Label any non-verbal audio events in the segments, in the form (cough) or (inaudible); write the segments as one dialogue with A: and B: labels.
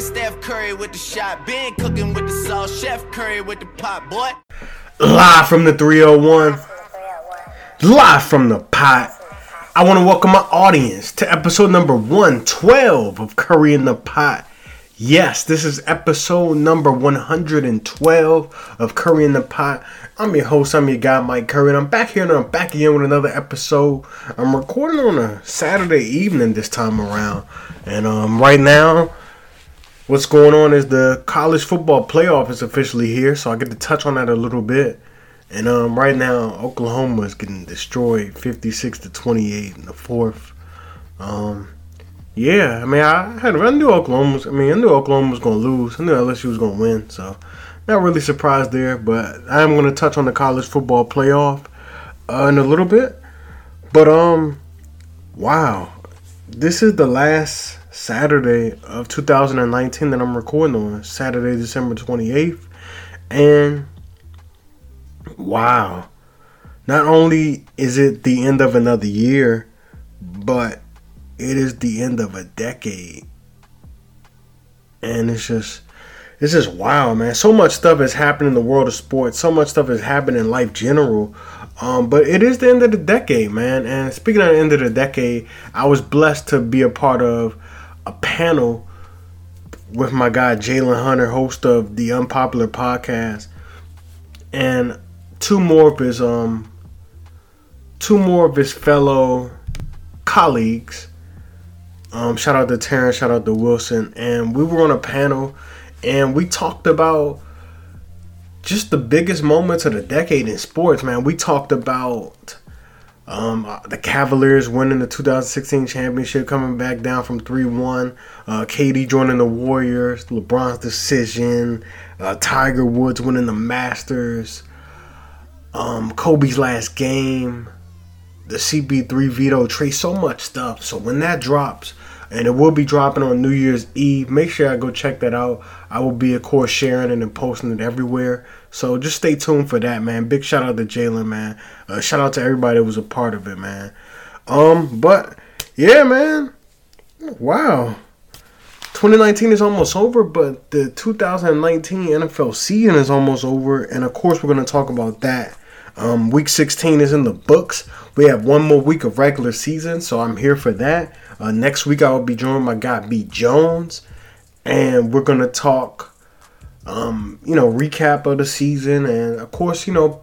A: Been Steph Curry with the shot, been cooking with the sauce, Chef Curry with the pot, boy.
B: Live from the 301. Live from the pot. I want to welcome my audience to episode number 112 of Curry in the Pot. Yes, this is episode number 112 of Curry in the Pot. I'm your host, I'm your guy, Mike Curry, and I'm back here and I'm back again with another episode. I'm recording on a Saturday evening this time around. And um, right now, what's going on is the college football playoff is officially here, so I get to touch on that a little bit. And um, right now, Oklahoma is getting destroyed, 56 to 28 in the fourth. Um, yeah, I mean, I had I knew Oklahoma. Was, I mean, I knew Oklahoma was going to lose. I knew LSU was going to win, so not really surprised there. But I am going to touch on the college football playoff uh, in a little bit. But um, wow, this is the last Saturday of 2019 that I'm recording on. Saturday, December 28th, and wow, not only is it the end of another year, but it is the end of a decade. And it's just it's just wow, man. So much stuff has happened in the world of sports. So much stuff has happened in life general. Um, but it is the end of the decade, man. And speaking of the end of the decade, I was blessed to be a part of a panel with my guy Jalen Hunter, host of the Unpopular Podcast, and two more of his um two more of his fellow colleagues um, shout out to Terrence, shout out to Wilson, and we were on a panel, and we talked about just the biggest moments of the decade in sports. Man, we talked about um, the Cavaliers winning the 2016 championship, coming back down from 3-1. Uh, KD joining the Warriors, LeBron's decision, uh, Tiger Woods winning the Masters, um, Kobe's last game, the CP3 veto, Trey, so much stuff. So when that drops, and it will be dropping on New Year's Eve. Make sure I go check that out. I will be, of course, sharing it and posting it everywhere. So just stay tuned for that, man. Big shout out to Jalen, man. Uh, shout out to everybody that was a part of it, man. Um, but yeah, man. Wow. 2019 is almost over, but the 2019 NFL season is almost over, and of course, we're going to talk about that. Um, week 16 is in the books. We have one more week of regular season, so I'm here for that. Uh, next week, I will be joined by guy B Jones, and we're gonna talk, um, you know, recap of the season, and of course, you know,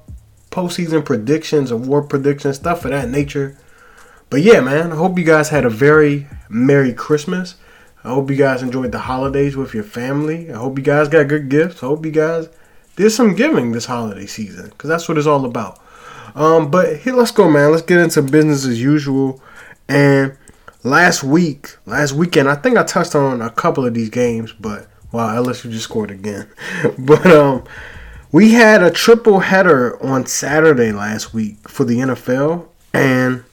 B: postseason predictions, award predictions, stuff of that nature. But yeah, man, I hope you guys had a very merry Christmas. I hope you guys enjoyed the holidays with your family. I hope you guys got good gifts. I hope you guys did some giving this holiday season because that's what it's all about. Um, but here, let's go, man. Let's get into business as usual. And last week, last weekend, I think I touched on a couple of these games, but wow, LSU just scored again. (laughs) but um, we had a triple header on Saturday last week for the NFL, and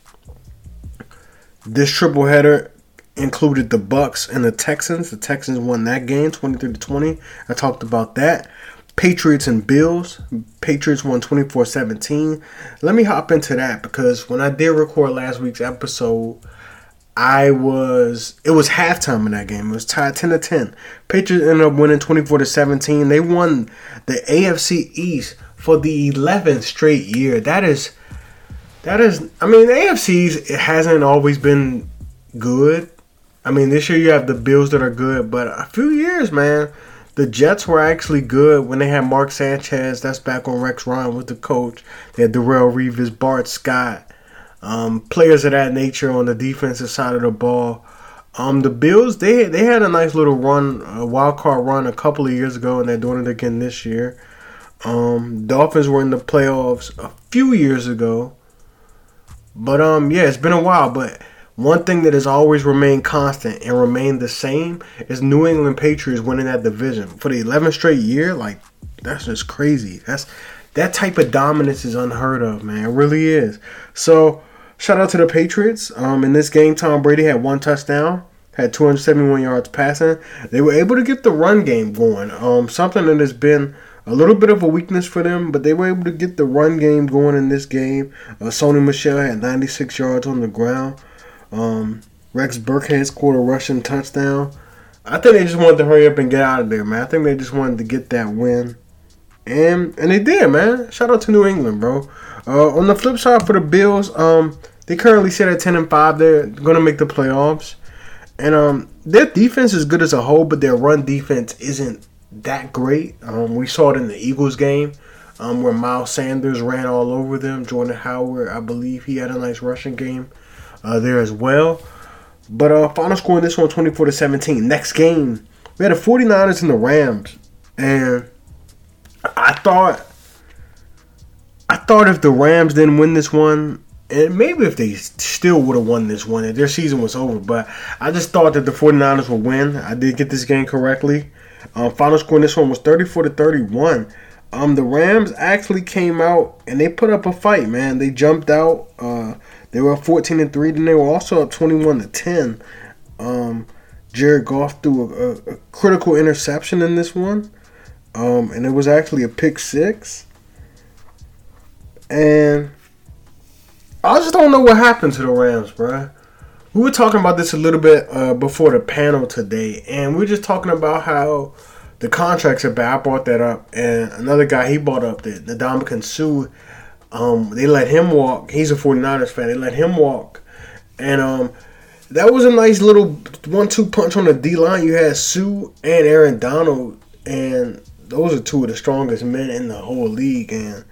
B: this triple header included the Bucks and the Texans. The Texans won that game 23 to 20. I talked about that. Patriots and Bills. Patriots won 24-17. Let me hop into that because when I did record last week's episode, I was it was halftime in that game. It was tied 10 to 10. Patriots ended up winning 24 to 17. They won the AFC East for the 11th straight year. That is that is I mean, the AFC's it hasn't always been good. I mean, this year you have the Bills that are good, but a few years, man, the Jets were actually good when they had Mark Sanchez. That's back when Rex Ryan was the coach. They had Darrelle Revis, Bart Scott um, players of that nature on the defensive side of the ball. Um, the Bills they they had a nice little run, a wild card run a couple of years ago, and they're doing it again this year. Um, Dolphins were in the playoffs a few years ago, but um, yeah, it's been a while. But one thing that has always remained constant and remained the same is New England Patriots winning that division for the 11th straight year. Like that's just crazy. That's that type of dominance is unheard of, man. It really is. So Shout out to the Patriots. Um, in this game, Tom Brady had one touchdown, had 271 yards passing. They were able to get the run game going. Um, something that has been a little bit of a weakness for them, but they were able to get the run game going in this game. Uh, Sony Michel had 96 yards on the ground. Um, Rex Burkhead scored a rushing touchdown. I think they just wanted to hurry up and get out of there, man. I think they just wanted to get that win, and and they did, man. Shout out to New England, bro. Uh, on the flip side for the Bills, um, they currently sit at ten and five. They're gonna make the playoffs, and um, their defense is good as a whole, but their run defense isn't that great. Um, we saw it in the Eagles game, um, where Miles Sanders ran all over them. Jordan Howard, I believe, he had a nice rushing game uh, there as well. But uh, final score in this one, 24 to 17. Next game, we had the 49ers and the Rams. And I thought I thought if the Rams didn't win this one, and maybe if they still would have won this one, if their season was over, but I just thought that the 49ers would win. I did get this game correctly. Um, final score in this one was 34 to 31. Um, the Rams actually came out and they put up a fight, man. They jumped out. Uh, they were up 14 and 3, then they were also up 21 to 10. Um, Jared Goff threw a, a, a, critical interception in this one. Um, and it was actually a pick six. And I just don't know what happened to the Rams, bruh. We were talking about this a little bit uh, before the panel today, and we are just talking about how the contracts are bad. I brought that up, and another guy he brought up that the Ndamukong Suh um, they let him walk. He's a 49ers fan. They let him walk. And um, that was a nice little one-two punch on the D line. You had Suh and Aaron Donald, and those are two of the strongest men in the whole league, and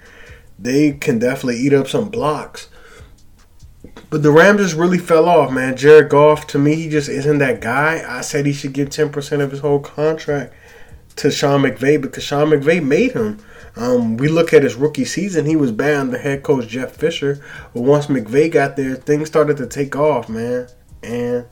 B: they can definitely eat up some blocks. But the Rams just really fell off, man. Jared Goff, to me, he just isn't that guy. I said he should give 10% of his whole contract to Sean McVay because Sean McVay made him. Um, we look at his rookie season; he was bad under head coach Jeff Fisher. But once McVay got there, things started to take off, man. And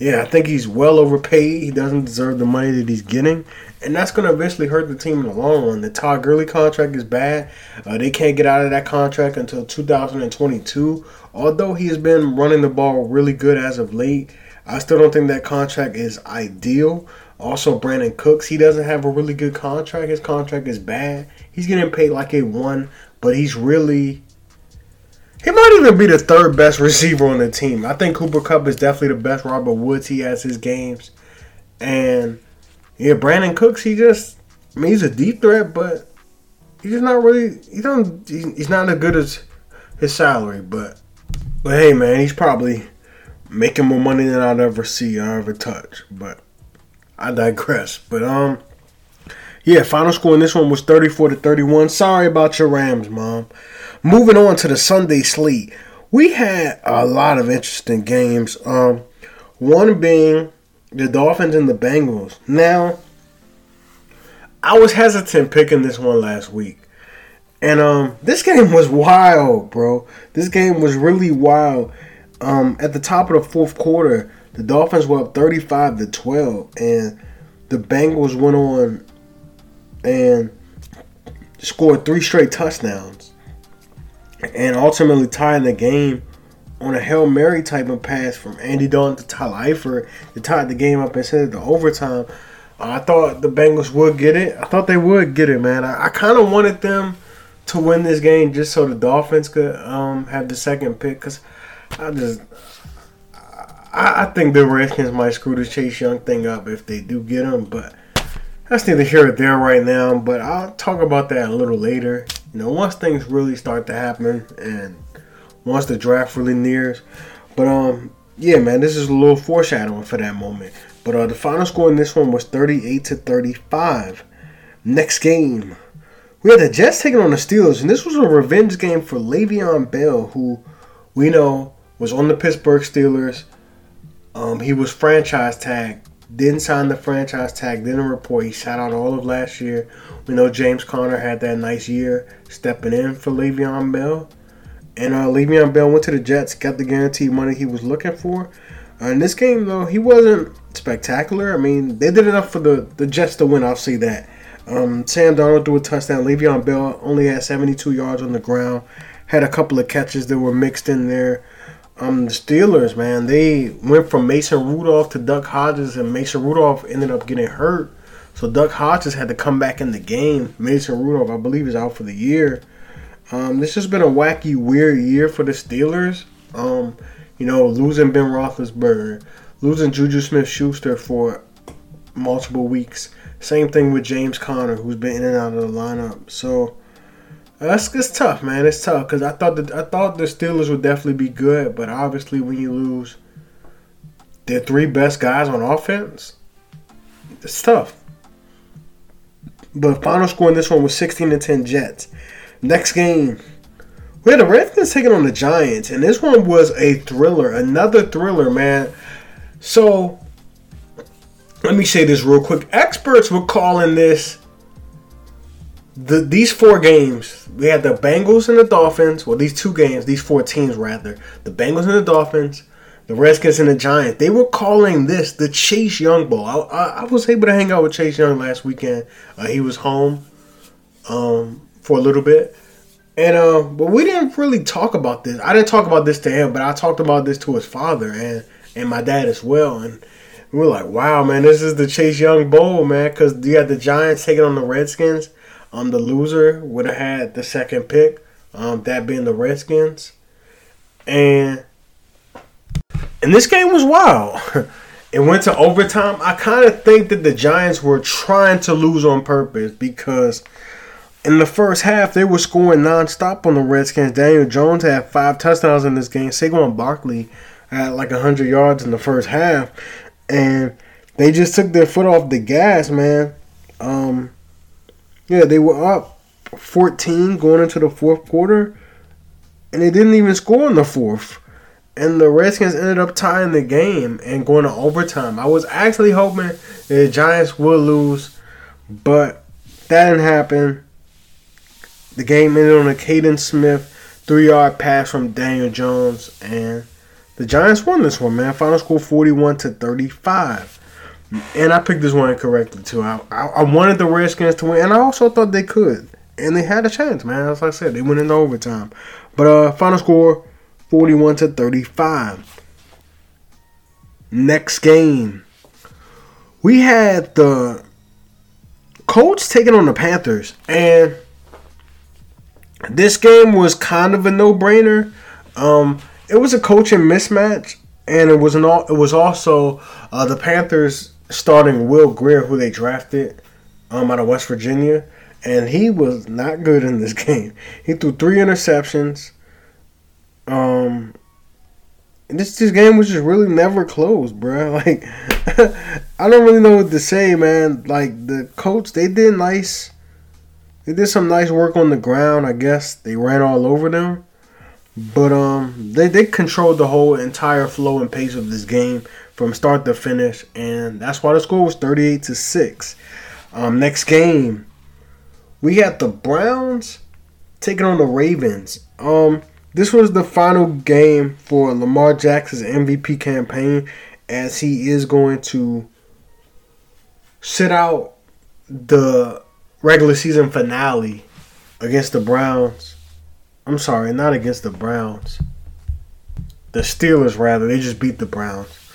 B: yeah, I think he's well overpaid. He doesn't deserve the money that he's getting, and that's going to eventually hurt the team in the long run. The Todd Gurley contract is bad. Uh, they can't get out of that contract until 2022. Although he has been running the ball really good as of late, I still don't think that contract is ideal. Also, Brandin Cooks, he doesn't have a really good contract. His contract is bad. He's getting paid like a one, but he's really. He might even be the third best receiver on the team. I think Cooper Kupp is definitely the best. Robert Woods, he has his games. And, yeah, Brandin Cooks, he just. I mean, he's a deep threat, but he's not really. He don't. He's not as good as his salary, but. But hey, man, he's probably making more money than I'd ever see or ever touch. But I digress. But um, yeah, final score in this one was 34 to 31. Sorry about your Rams, mom. Moving on to the Sunday slate, we had a lot of interesting games. Um, one being the Dolphins and the Bengals. Now, I was hesitant picking this one last week. And um, this game was wild, bro. This game was really wild. Um, at the top of the fourth quarter, the Dolphins were up 35 to 12, and the Bengals went on and scored three straight touchdowns, and ultimately tied the game on a hail mary type of pass from Andy Dalton to Tyler Eifert to tie the game up and send it to overtime. I thought the Bengals would get it. I thought they would get it, man. I, I kind of wanted them to win this game just so the Dolphins could um, have the second pick because I just I think the Redskins might screw the Chase Young thing up if they do get him, but that's neither here or there right now. But I'll talk about that a little later. You know, once things really start to happen and once the draft really nears. But um, yeah, man, this is a little foreshadowing for that moment. But uh, the final score in this one was 38 to 35. Next game, we had the Jets taking on the Steelers, and this was a revenge game for Le'Veon Bell, who we know was on the Pittsburgh Steelers um, he was franchise tagged. Didn't sign the franchise tag. Didn't report. He sat out all of last year. We know James Conner had that nice year stepping in for Le'Veon Bell. And uh, Le'Veon Bell went to the Jets, got the guaranteed money he was looking for. Uh, in this game, though, he wasn't spectacular. I mean, they did enough for the, the Jets to win. I'll see that. Um, Sam Darnold threw a touchdown. Le'Veon Bell only had 72 yards on the ground. Had a couple of catches that were mixed in there. Um, the Steelers, man, they went from Mason Rudolph to Duck Hodges, and Mason Rudolph ended up getting hurt. So Duck Hodges had to come back in the game. Mason Rudolph, I believe, is out for the year. Um, this has been a wacky, weird year for the Steelers. Um, you know, losing Ben Roethlisberger, losing Juju Smith-Schuster for multiple weeks. Same thing with James Conner, who's been in and out of the lineup. So that's it's tough, man. It's tough because I thought that I thought the Steelers would definitely be good, but obviously when you lose their three best guys on offense, it's tough. But final score in this one was 16 to 10 Jets. Next game, we had the Redskins taking on the Giants, and this one was a thriller, another thriller, man. So let me say this real quick. Experts were calling this the these four games. We had the Bengals and the Dolphins. Well, these two games, these four teams rather, the Bengals and the Dolphins, the Redskins and the Giants. They were calling this the Chase Young Bowl. I, I, I was able to hang out with Chase Young last weekend. Uh, he was home um, for a little bit. And uh, but we didn't really talk about this. I didn't talk about this to him, but I talked about this to his father and and my dad as well. And we were like, wow, man, this is the Chase Young Bowl, man, because you had the Giants taking on the Redskins. Um, the loser would have had the second pick, um, that being the Redskins, and and this game was wild. (laughs) it went to overtime. I kind of think that the Giants were trying to lose on purpose because in the first half they were scoring nonstop on the Redskins. Daniel Jones had five touchdowns in this game. Saquon Barkley had like hundred yards in the first half, and they just took their foot off the gas, man. Um, yeah, they were up 14 going into the fourth quarter, and they didn't even score in the fourth. And the Redskins ended up tying the game and going to overtime. I was actually hoping the Giants would lose, but that didn't happen. The game ended on a Kaden Smith three yard pass from Daniel Jones, and the Giants won this one, man. Final score 41 to 35. And I picked this one correctly, too. I, I, I, wanted the Redskins to win, and I also thought they could. And they had a chance, man. As I said, they went into overtime. But uh, final score 41 to 35. Next game. We had the Colts taking on the Panthers. And this game was kind of a no brainer. Um, it was a coaching mismatch, and it was an it was also uh, the Panthers starting Will Grier, who they drafted um, out of West Virginia, and he was not good in this (laughs) game. He threw three interceptions. Um, this this game was just really never close, bro. (laughs) Like I don't really know what to say, man. Like the Colts, they did nice. They did some nice work on the ground. I guess they ran all over them. But um, they they controlled the whole entire flow and pace of this game from start to finish, and that's why the score was thirty eight to six. Um, next game, we got the Browns taking on the Ravens. Um, this was the final game for Lamar Jackson's MVP campaign, as he is going to sit out the regular season finale against the Browns I'm sorry, not against the Browns. The Steelers, rather. They just beat the Browns.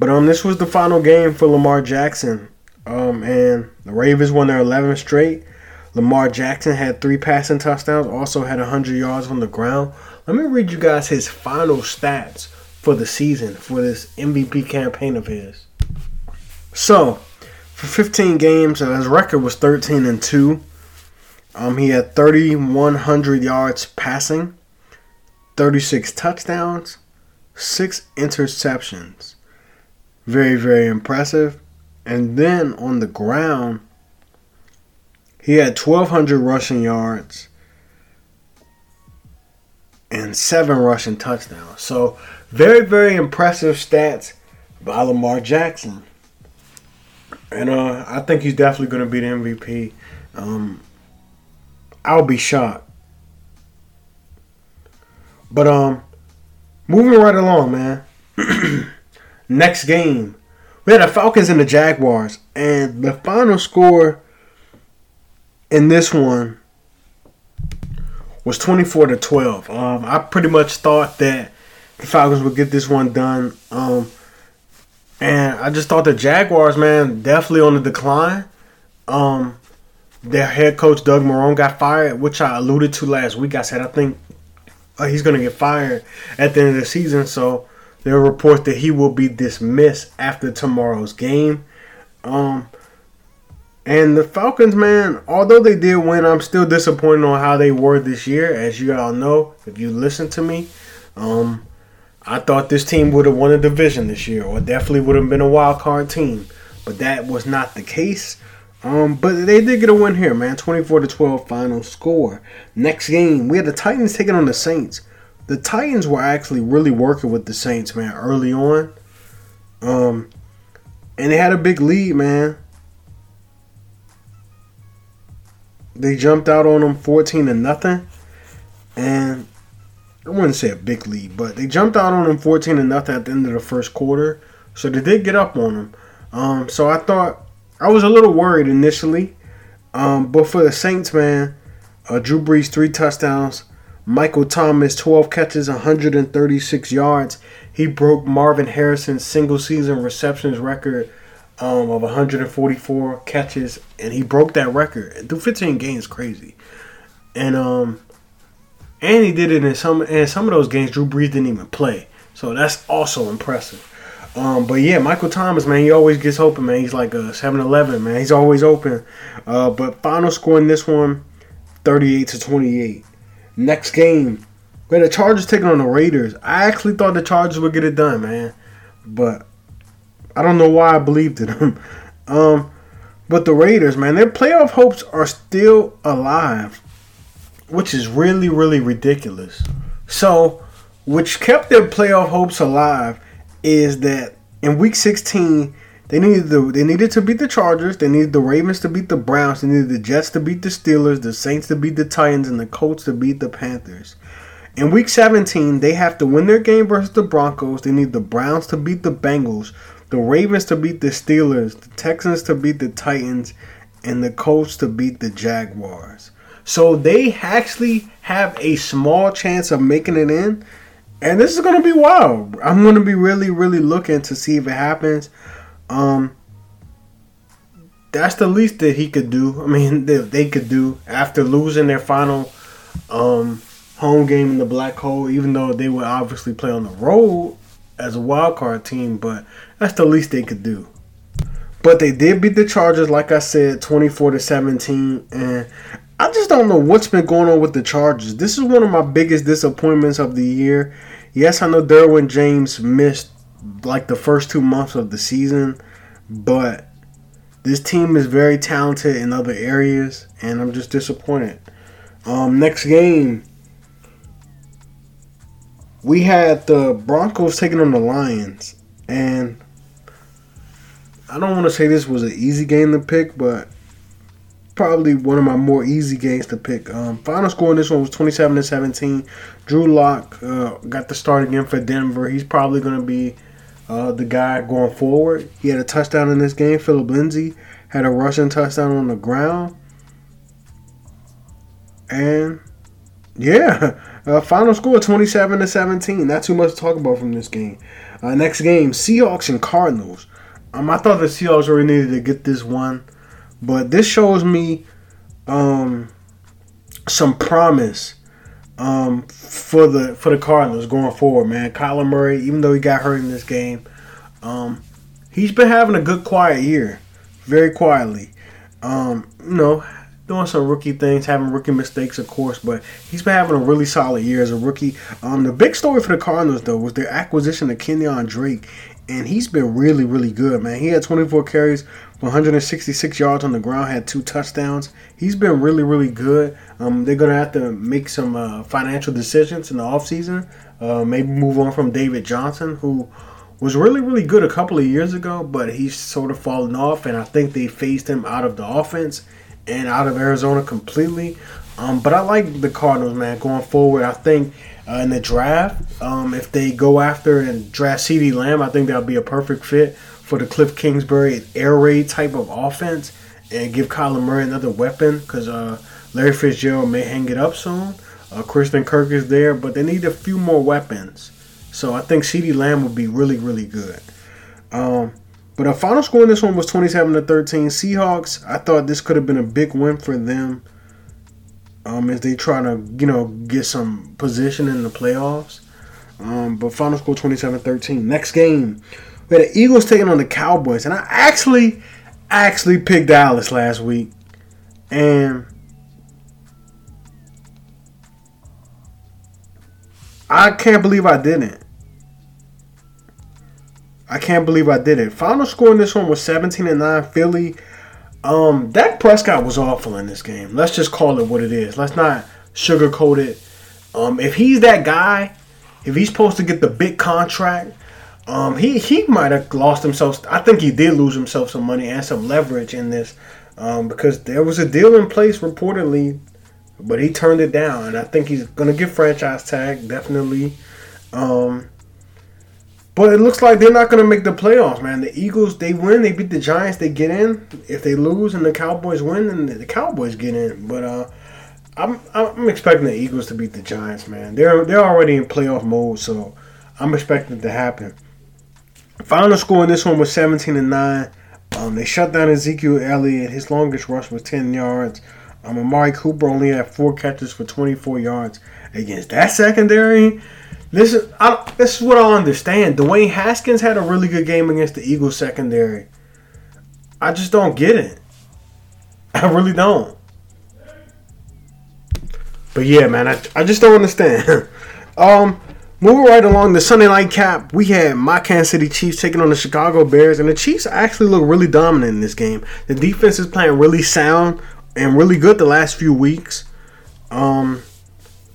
B: But um, this was the final game for Lamar Jackson. Um, and the Ravens won their 11th straight. Lamar Jackson had three passing touchdowns, also had 100 yards on the ground. Let me read you guys his final stats for the season for this MVP campaign of his. So, for 15 games, his record was 13 and 2. Um, he had 3,100 yards passing, 36 touchdowns, six interceptions. Very, very impressive. And then on the ground, he had 1,200 rushing yards and seven rushing touchdowns. So, very, very impressive stats by Lamar Jackson. And uh, I think he's definitely going to be the MVP. Um, I'll be shocked. But um, moving right along, man. (clears throat) Next game, we had the Falcons and the Jaguars, and the final score in this one was 24 to 12. Um, I pretty much thought that the Falcons would get this one done. Um, and I just thought the Jaguars, man, definitely on the decline. Um, their head coach Doug Marrone got fired, which I alluded to last week. I said I think uh, he's going to get fired at the end of the season. So there are reports that he will be dismissed after tomorrow's game. Um, and the Falcons, man, although they did win, I'm still disappointed on how they were this year. As you all know, if you listen to me, um, I thought this team would have won a division this year, or definitely would have been a wild card team. But that was not the case. Um, but they did get a win here, man. 24 to 12 final score. Next game, we had the Titans taking on the Saints. The Titans were actually really working with the Saints, man, early on. Um, and they had a big lead, man. They jumped out on them 14 to nothing. And I wouldn't say a big lead, but they jumped out on them 14 to nothing at the end of the first quarter. So they did get up on them. Um, so I thought I was a little worried initially. Um, but for the Saints, man, uh, Drew Brees, three touchdowns. Michael Thomas, 12 catches, 136 yards. He broke Marvin Harrison's single season receptions record um, of 144 catches, and he broke that record through 15 games. Crazy, and um, and he did it in some and some of those games. Drew Brees didn't even play, so that's also impressive. Um, but yeah, Michael Thomas, man, he always gets open, man. He's like a 7-Eleven, man. He's always open. Uh, but final score in this one, 38 to 28. Next game, had the Chargers taking on the Raiders. I actually thought the Chargers would get it done, man. But I don't know why I believed in them. (laughs) um, but the Raiders, man, their playoff hopes are still alive, which is really, really ridiculous. So, which kept their playoff hopes alive is that in Week 16 they needed the they needed to beat the Chargers, they needed the Ravens to beat the Browns, they needed the Jets to beat the Steelers, the Saints to beat the Titans, and the Colts to beat the Panthers. In week 17, they have to win their game versus the Broncos. They need the Browns to beat the Bengals, the Ravens to beat the Steelers, the Texans to beat the Titans, and the Colts to beat the Jaguars. So they actually have a small chance of making it in. And this is going to be wild. I'm going to be really, really looking to see if it happens. Um, that's the least that he could do. I mean, (laughs) they, they could do after losing their final um, home game in the black hole, even though they would obviously play on the road as a wild card team, but that's the least they could do. But they did beat the Chargers, like I said, 24 to 17. And I just don't know what's been going on with the Chargers. This is one of my biggest disappointments of the year. Yes, I know Derwin James missed like the first two months of the season, but this team is very talented in other areas, and I'm just disappointed. Um, next game, we had the Broncos taking on the Lions, and I don't want to say this was an easy game to pick, but probably one of my more easy games to pick. Um, final score in this one was 27 to 17. Drew Lock uh, got the start again for Denver. He's probably going to be uh, the guy going forward. He had a touchdown in this game. Phillip Lindsay had a rushing touchdown on the ground. And yeah, (laughs) uh, final score 27 to 17. Not too much to talk about from this game. Uh, next game, Seahawks and Cardinals. Um, I thought the Seahawks already needed to get this one, but this shows me um, some promise um, for the for the Cardinals going forward, man. Kyler Murray, even though he got hurt in this game, um, he's been having a good quiet year, very quietly. Um, you know, doing some rookie things, having rookie mistakes, of course, but he's been having a really solid year as a rookie. Um, the big story for the Cardinals though was their acquisition of Kenyan Drake, and he's been really, really good, man. He had 24 carries, 166 yards on the ground, had two touchdowns. He's been really, really good. Um, they're gonna have to make some uh, financial decisions in the offseason. Uh, maybe move on from David Johnson, who was really, really good a couple of years ago, but he's sort of fallen off, and I think they phased him out of the offense and out of Arizona completely. Um, but I like the Cardinals, man, going forward. I think uh, in the draft, um, if they go after and draft CeeDee Lamb, I think that'll be a perfect fit for the Cliff Kingsbury air raid type of offense and give Kyler Murray another weapon because uh, Larry Fitzgerald may hang it up soon. Uh, Christian Kirk is there, but they need a few more weapons. So I think CeeDee Lamb would be really, really good. Um, but a final score in this one was 27 to 13. Seahawks, I thought this could have been a big win for them um, as they try to, you know, get some position in the playoffs. Um, but final score 27 13. Next game, we had the Eagles taking on the Cowboys. And I actually, actually picked Dallas last week, and I can't believe I didn't. I can't believe I did it. Final score in this one was 17 and 9. Philly. Um, Dak Prescott was awful in this game. Let's just call it what it is. Let's not sugarcoat it. Um, if he's that guy, if he's supposed to get the big contract, um, he he might have lost himself. I think he did lose himself some money and some leverage in this, um, because there was a deal in place reportedly, but he turned it down, and I think he's gonna get franchise tag definitely. Um, but it looks like they're not going to make the playoffs, man. The Eagles, they win, they beat the Giants, they get in. If they lose and the Cowboys win, then the Cowboys get in. But uh, I'm I'm expecting the Eagles to beat the Giants, man. They're they're already in playoff mode, so I'm expecting it to happen. Final score in this one was 17 and nine. Um, they shut down Ezekiel Elliott. His longest rush was 10 yards. Um, Amari Cooper only had four catches for 24 yards against that secondary. This is I, this is what I understand. Dwayne Haskins had a really good game against the Eagles secondary. I just don't get it. (laughs) I really don't. But yeah, man, I, I just don't understand. (laughs) um, moving right along the Sunday night cap, we had my Kansas City Chiefs taking on the Chicago Bears, and the Chiefs actually look really dominant in this game. The defense is playing really sound and really good the last few weeks. Um,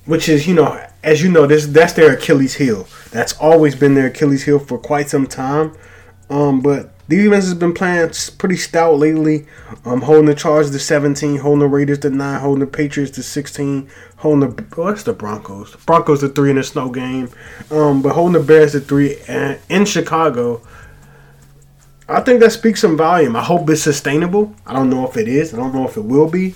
B: which is you know as you know, this that's their Achilles heel. That's always been their Achilles heel for quite some time. Um, but the defense has been playing pretty stout lately. Um, holding the Chargers to 17, holding the Raiders to 9, holding the Patriots to 16, holding the what's the Broncos? Broncos to 3 in a snow game. Um, but holding the Bears to 3 and in Chicago. I think that speaks some volume. I hope it's sustainable. I don't know if it is. I don't know if it will be.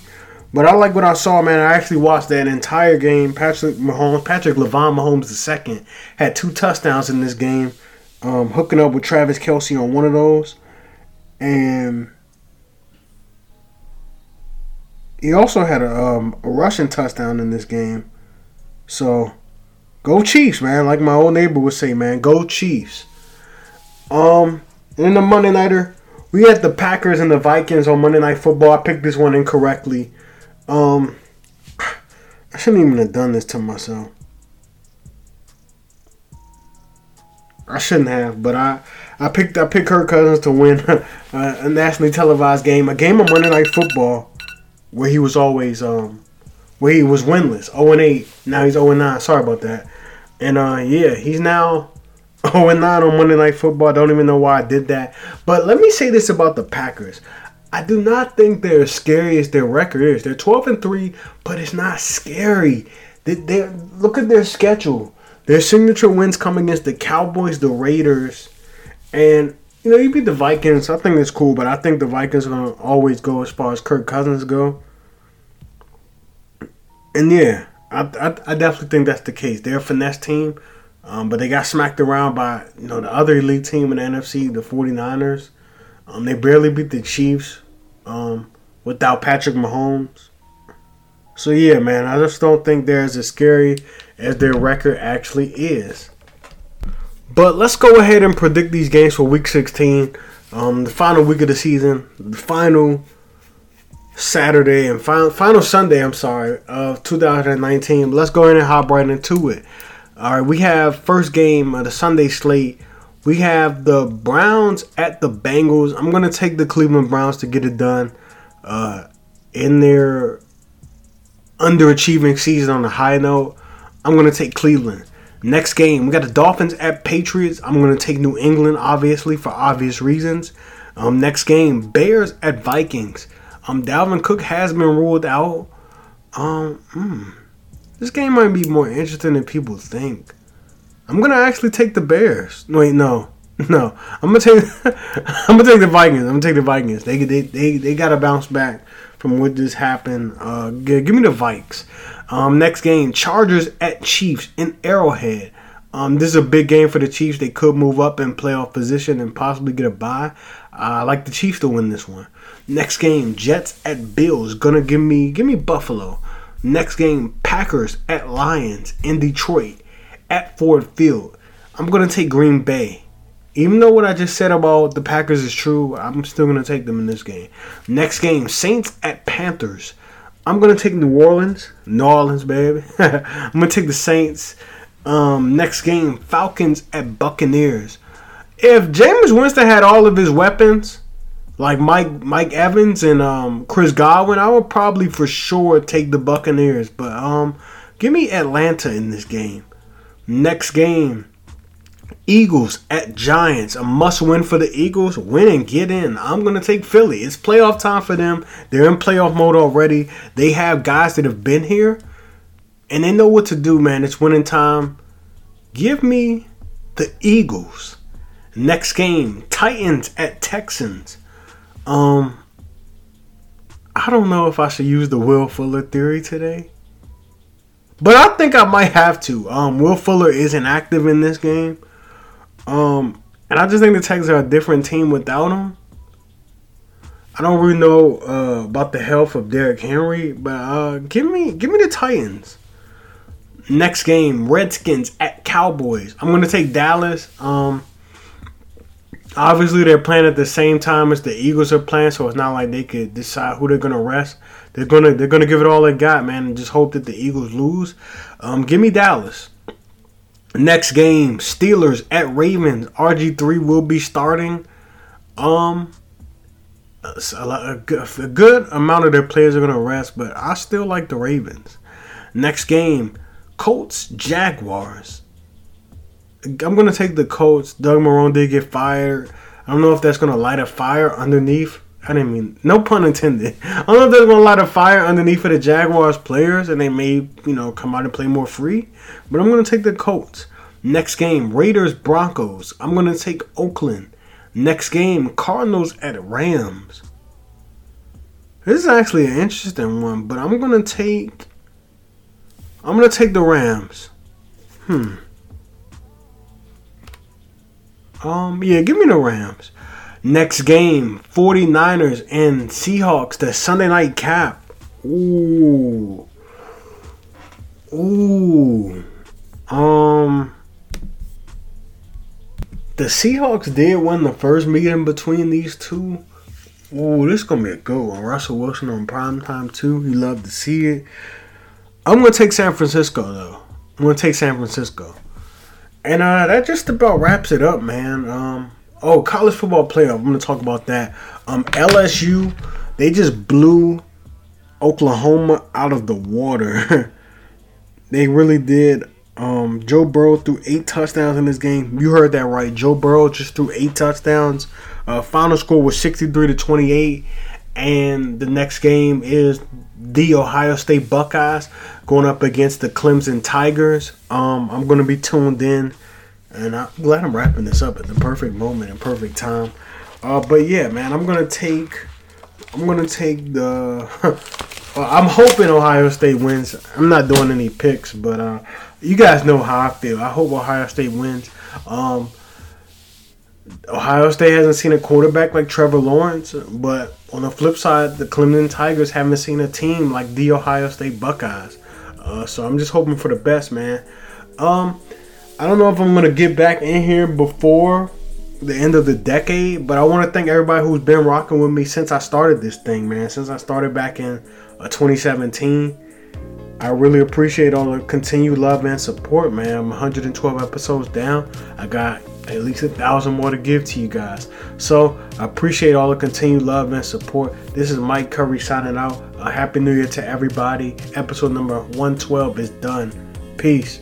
B: But I like what I saw, man. I actually watched that entire game. Patrick Mahomes, Patrick Lavon Mahomes second had two touchdowns in this game, um, hooking up with Travis Kelce on one of those, and he also had a, um, a rushing touchdown in this game. So, go Chiefs, man. Like my old neighbor would say, man, go Chiefs. Um, in the Monday nighter, we had the Packers and the Vikings on Monday Night Football. I picked this one incorrectly. Um, I shouldn't even have done this to myself. I shouldn't have, but I I picked I picked Kirk Cousins to win (laughs) a, a nationally televised game, a game of Monday Night Football, where he was always um where he was winless, 0 and 8. Now he's 0 and 9. Sorry about that. And uh yeah, he's now 0 (laughs) and 9 on Monday Night Football. I don't even know why I did that. But let me say this about the Packers. I do not think they're as scary as their record is. They're 12 and 3, but it's not scary. They, they look at their schedule. Their signature wins come against the Cowboys, the Raiders, and you know you beat the Vikings. I think it's cool, but I think the Vikings are gonna always go as far as Kirk Cousins go. And yeah, I, I, I definitely think that's the case. They're a finesse team, um, but they got smacked around by you know the other elite team in the NFC, the 49ers. Um, they barely beat the Chiefs um, without Patrick Mahomes. So yeah, man, I just don't think they're as scary as their record actually is. But let's go ahead and predict these games for Week 16, um, the final week of the season, the final Saturday and final, final Sunday. I'm sorry of 2019. Let's go ahead and hop right into it. All right, we have first game of the Sunday slate we have the Browns at the Bengals. I'm going to take the Cleveland Browns to get it done uh, in their underachieving season on a high note. I'm going to take Cleveland. Next game, we got the Dolphins at Patriots. I'm going to take New England, obviously, for obvious reasons. Um, next game, Bears at Vikings. Um, Dalvin Cook has been ruled out. Um, hmm, this game might be more interesting than people think. I'm gonna actually take the Bears. Wait, no, (laughs) no. I'm gonna take. (laughs) I'm gonna take the Vikings. I'm gonna take the Vikings. They they they, they gotta bounce back from what just happened. Uh, give, give me the Vikes. Um, next game, Chargers at Chiefs in Arrowhead. Um, this is a big game for the Chiefs. They could move up in playoff position and possibly get a bye. Uh, I like the Chiefs to win this one. Next game, Jets at Bills. Gonna give me give me Buffalo. Next game, Packers at Lions in Detroit at Ford Field. I'm going to take Green Bay Even though what I just said about the Packers is true, I'm still going to take them in this game. Next game, Saints at Panthers. I'm going to take New Orleans. New Orleans, baby. (laughs) I'm going to take the Saints. Um, next game, Falcons at Buccaneers. If Jameis Winston had all of his weapons, like Mike Mike Evans and um, Chris Godwin, I would probably for sure take the Buccaneers. But um, give me Atlanta in this game. Next game, Eagles at Giants. A must win for the Eagles. Win and get in. I'm going to take Philly. It's playoff time for them. They're in playoff mode already. They have guys that have been here and they know what to do, man. It's winning time. Give me the Eagles. Next game, Titans at Texans. Um I don't know if I should use the Will Fuller theory today. But I think I might have to. Um Will Fuller isn't active in this game. Um, and I just think the Texans are a different team without him. I don't really know uh, about the health of Derrick Henry, but uh, give me give me the Titans. Next game, Redskins at Cowboys. I'm gonna take Dallas. Um, obviously they're playing at the same time as the Eagles are playing, so it's not like they could decide who they're gonna rest. They're gonna they're gonna give it all they got, man, and just hope that the Eagles lose. Um, give me Dallas. Next game, Steelers at Ravens. RG3 will be starting. Um, a, good amount of their players are to rest, but I still like the Ravens. Next game, Colts Jaguars. I'm to take the Colts. Doug Marrone did get fired. I don't know if that's to light a fire underneath I didn't mean no pun intended. (laughs) I don't know if there's gonna light a fire underneath of the Jaguars players and they may, you know, come out and play more free. But I'm gonna take the Colts. Next game, Raiders Broncos. I'm gonna take Oakland. Next game, Cardinals at Rams. This is actually an interesting one, but I'm gonna take I'm gonna take the Rams. Hmm. Um, yeah, give me the Rams. Next game, 49ers and Seahawks, the Sunday night cap. Ooh. Ooh. Um The Seahawks did win the first meeting between these two. Ooh, this is gonna be a good one. Russell Wilson on prime time too. He love to see it. I'm gonna take San Francisco though. I'm gonna take San Francisco. And uh that just about wraps it up, man. Um Oh, college football playoff. I'm going to talk about that. Um, LSU, they just blew Oklahoma out of the water. (laughs) they really did. Um, Joe Burrow threw eight touchdowns in this game. You heard that right. Joe Burrow just threw eight touchdowns. Uh, final score was 63 to 28. And the next game is the Ohio State Buckeyes going up against the Clemson Tigers. Um, I'm going to be tuned in and I'm glad I'm wrapping this up at the perfect moment and perfect time. Uh, but yeah, man, I'm gonna take. I'm gonna take the. (laughs) I'm hoping Ohio State wins. I'm not doing any picks, but uh, you guys know how I feel. I hope Ohio State wins. Um, Ohio State hasn't seen a quarterback like Trevor Lawrence, but on the flip side, the Clemson Tigers haven't seen a team like the Ohio State Buckeyes. Uh, so I'm just hoping for the best, man. Um, I don't know if I'm gonna get back in here before the end of the decade, but I want to thank everybody who's been rocking with me since I started this thing, man. Since I started back in uh, 2017. I really appreciate all the continued love and support, man. I'm 112 episodes down. I got at least a thousand more to give to you guys. So I appreciate all the continued love and support. This is Mike Curry signing out. A happy new year to everybody. Episode number 112 is done. Peace.